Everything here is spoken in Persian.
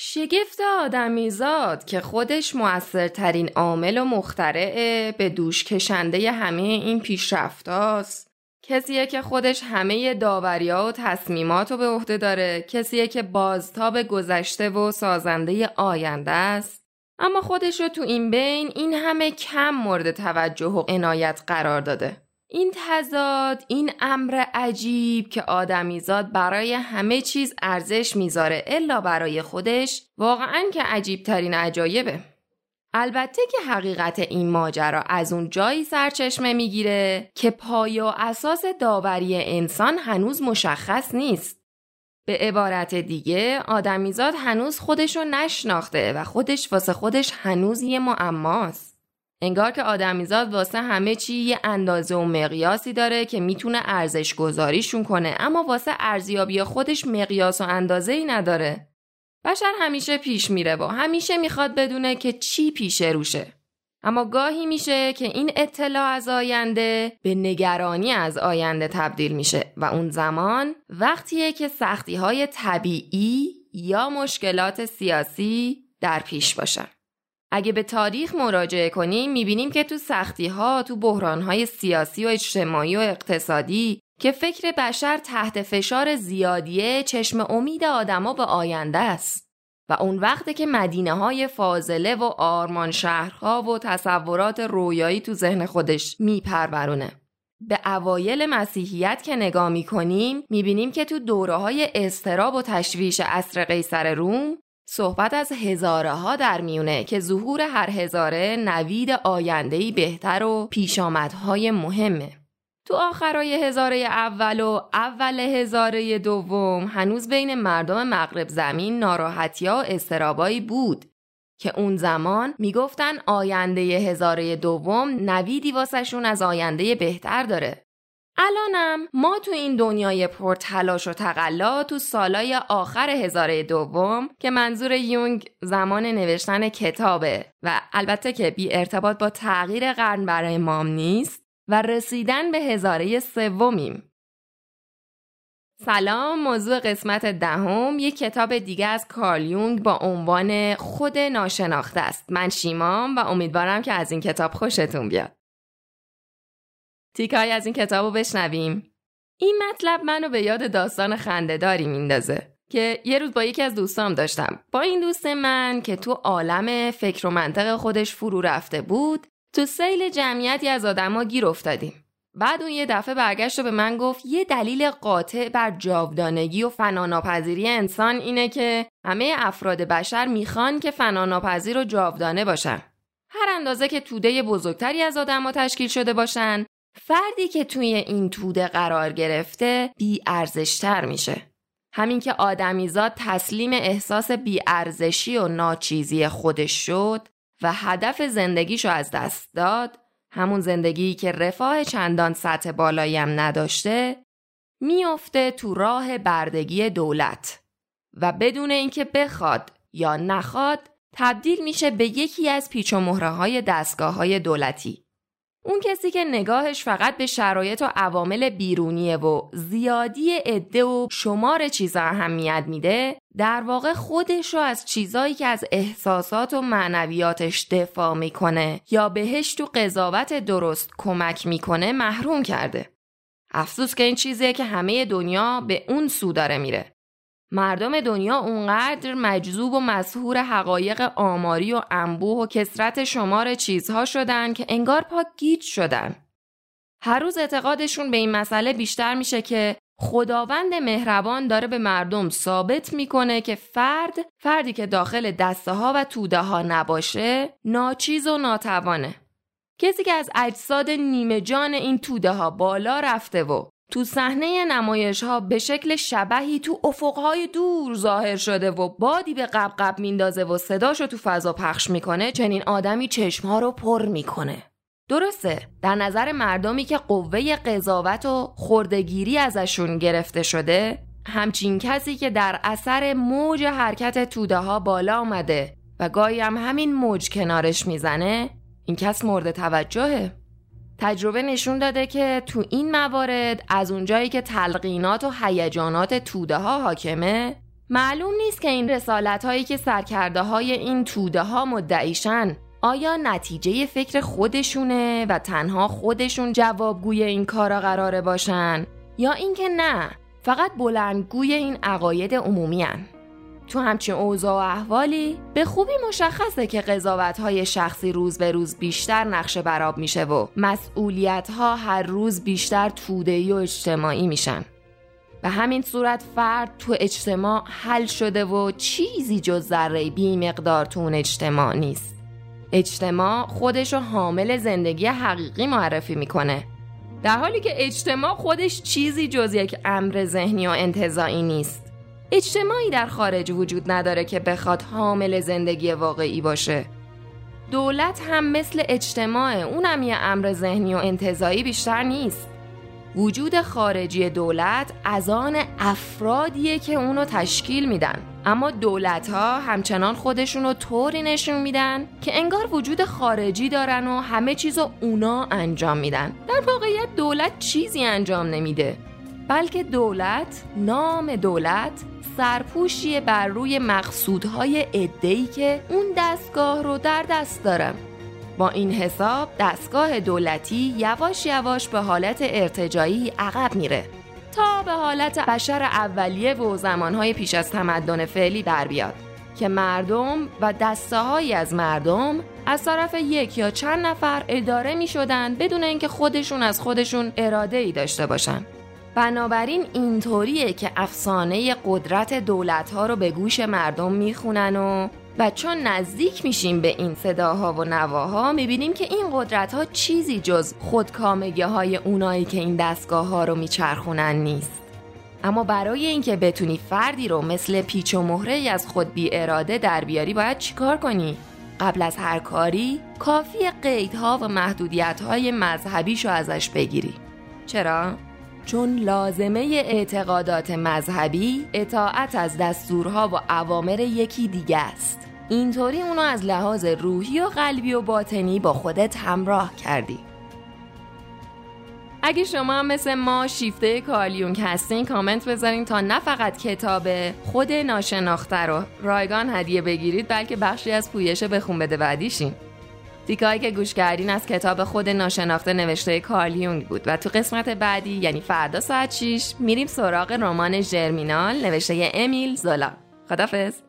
شگفت آدمیزاد که خودش موثرترین عامل و مخترع به دوش کشنده همه این پیشرفتاست. کسیه که خودش همه داوریا و تصمیمات رو به عهده داره. کسیه که بازتاب گذشته و سازنده آینده است. اما خودش رو تو این بین این همه کم مورد توجه و عنایت قرار داده. این تضاد این امر عجیب که آدمیزاد برای همه چیز ارزش می‌ذاره الا برای خودش واقعا که عجیب ترین عجایبه البته که حقیقت این ماجرا از اون جایی سرچشمه می‌گیره که پای و اساس داوری انسان هنوز مشخص نیست. به عبارت دیگه آدمیزاد هنوز خودشو نشناخته و خودش واسه خودش هنوز یه معماست. انگار که آدمیزاد واسه همه چی یه اندازه و مقیاسی داره که می‌تونه ارزش گذاریشون کنه اما واسه ارزیابی خودش مقیاس و اندازه ای نداره. بشر همیشه پیش میره و همیشه می‌خواد بدونه که چی پیش روشه. اما گاهی میشه که این اطلاع از آینده به نگرانی از آینده تبدیل میشه و اون زمان وقتیه که سختی های طبیعی یا مشکلات سیاسی در پیش باشن. اگه به تاریخ مراجعه کنیم می‌بینیم که تو سختی ها تو بحران های سیاسی و اجتماعی و اقتصادی که فکر بشر تحت فشار زیادیه چشم امید آدما به آینده است و اون وقته که مدینه های فاضله و آرمان شهرها و تصورات رویایی تو ذهن خودش میپرورونه. به اوایل مسیحیت که نگاه می‌کنیم می‌بینیم که تو دوره های استراب و تشویش اصر قیصر روم صحبت از هزاره ها در میونه که ظهور هر هزاره نوید آیندهی بهتر و پیشامدهای مهمه. تو آخرای هزاره اول و اول هزاره دوم هنوز بین مردم مغرب زمین ناراحتی و استرابایی بود که اون زمان می‌گفتن آینده هزاره دوم نویدی واسهشون از آینده بهتر داره. الانم ما تو این دنیای پر تلاش و تقلا تو سالای آخر هزاره دوم که منظور یونگ زمان نوشتن کتابه و البته که بی ارتباط با تغییر قرن برای مام نیست و رسیدن به هزاره سومیم. سلام موضوع قسمت دهم. یک کتاب دیگه از کارل یونگ با عنوان خود ناشناخته است. من شیمام و امیدوارم که از این کتاب خوشتون بیاد. تیکایی از این کتاب رو بشنویم. این مطلب منو به یاد داستان خندهداری میندازه که یه روز با یکی از دوستام داشتم. با این دوست من که تو عالم فکر و منطق خودش فرو رفته بود تو سیل جمعیتی از آدما گیر افتادیم. بعد اون یه دفعه برگشت و به من گفت یه دلیل قاطع بر جاودانگی و فناناپذیری انسان اینه که همه افراد بشر می‌خوان که فناناپذیر و جاودانه باشن. هر اندازه که توده بزرگتری از آدما تشکیل شده باشن فردی که توی این توده قرار گرفته بی ارزشتر میشه. همین که آدمیزاد تسلیم احساس بیارزشی و ناچیزی خودش شد و هدف زندگیشو از دست داد همون زندگی که رفاه چندان سطح بالایی هم نداشته میافته تو راه بردگی دولت و بدون اینکه بخواد یا نخواد تبدیل میشه به یکی از پیچ و مهره های دستگاه های دولتی. اون کسی که نگاهش فقط به شرایط و عوامل بیرونیه و زیادی عده و شمار چیزا اهمیت میده در واقع خودش رو از چیزایی که از احساسات و معنویاتش دفاع می‌کنه یا بهش تو قضاوت درست کمک می‌کنه محروم کرده. افسوس که این چیزیه که همه دنیا به اون سو داره میره. مردم دنیا اونقدر مجذوب و مسهور حقایق آماری و انبوه و کسرت شمار چیزها شدن که انگار پاک گیج شدن. هر روز اعتقادشون به این مسئله بیشتر میشه که خداوند مهربان داره به مردم ثابت می‌کنه که فرد فردی که داخل دسته ها و توده ها نباشه ناچیز و ناتوانه. کسی که از اجساد نیمه جان این توده ها بالا رفته و تو صحنه نمایش ها به شکل شبهی تو افقهای دور ظاهر شده و بادی به قبقب میندازه و صداشو تو فضا پخش می‌کنه چنین آدمی چشمها رو پر می‌کنه. درسته در نظر مردمی که قوه قضاوت و خوردگیری ازشون گرفته شده همچین کسی که در اثر موج حرکت توده ها بالا آمده و گاهی هم همین موج کنارش می‌زنه این کس مورد توجهه. تجربه نشون داده که تو این موارد از اونجایی که تلقینات و هیجانات توده ها حاکمه معلوم نیست که این رسالت هایی که سرکرده های این توده ها مدعیشن آیا نتیجه فکر خودشونه و تنها خودشون جوابگوی این کارا قراره باشن یا اینکه نه فقط بلندگوی این عقاید عمومی هن. تو همچین اوضاع و احوالی به خوبی مشخصه که قضاوت های شخصی روز به روز بیشتر نقشه براب میشه و مسئولیت ها هر روز بیشتر تودهی و اجتماعی میشن. به همین صورت فرد تو اجتماع حل شده و چیزی جز ذره بی مقدار تو اون اجتماع نیست. اجتماع خودش رو حامل زندگی حقیقی معرفی می‌کنه. در حالی که اجتماع خودش چیزی جز یک امر ذهنی و انتظاعی نیست. اجتماعی در خارج وجود نداره که بخواد حامل زندگی واقعی باشه. دولت هم مثل اجتماع اونم یه امر ذهنی و انتظاعی بیشتر نیست. وجود خارجی دولت از آن افرادیه که اونو تشکیل میدن. اما دولت ها همچنان خودشون رو طوری نشون میدن که انگار وجود خارجی دارن و همه چیز رو اونا انجام میدن. در واقعیت دولت چیزی انجام نمیده. بلکه دولت نام دولت سرپوشی بر روی مقصودهای ادهی که اون دستگاه رو در دست دارن با این حساب دستگاه دولتی یواش یواش به حالت ارتجایی عقب میره تا به حالت بشر اولیه و زمانهای پیش از تمدن فعلی در بیاد که مردم و دسته از مردم از طرف یک یا چند نفر اداره می شدن بدون اینکه خودشون از خودشون اراده ای داشته باشن. بنابراین اینطوریه که افسانه قدرت دولت ها رو به گوش مردم می‌خونن و و چون نزدیک میشیم به این صداها و نواها می‌بینیم که این قدرت ها چیزی جز خودکامگی های اونایی که این دستگاه ها رو میچرخونن نیست اما برای اینکه بتونی فردی رو مثل پیچ و مهره از خود بی اراده در بیاری باید چیکار کنی؟ قبل از هر کاری کافی قیدها و محدودیت های مذهبیشو ازش بگیری چرا؟ چون لازمه اعتقادات مذهبی اطاعت از دستورها و اوامر یکی دیگه است. اینطوری اونو از لحاظ روحی و قلبی و باطنی با خودت همراه کردی. اگه شما هم مثل ما شیفته کالیون هستین کامنت بذارین تا نه فقط کتاب خود ناشناخته رو. رایگان هدیه بگیرید بلکه بخشی از پویش بخون بده بعدیشین. دیکایی که گوش کردین از کتاب خود ناشناخته نوشته کارلیونگ بود. و تو قسمت بعدی یعنی فردا ساعت 6 میریم سراغ رمان ژرمینال نوشته امیل زولا. خدافظ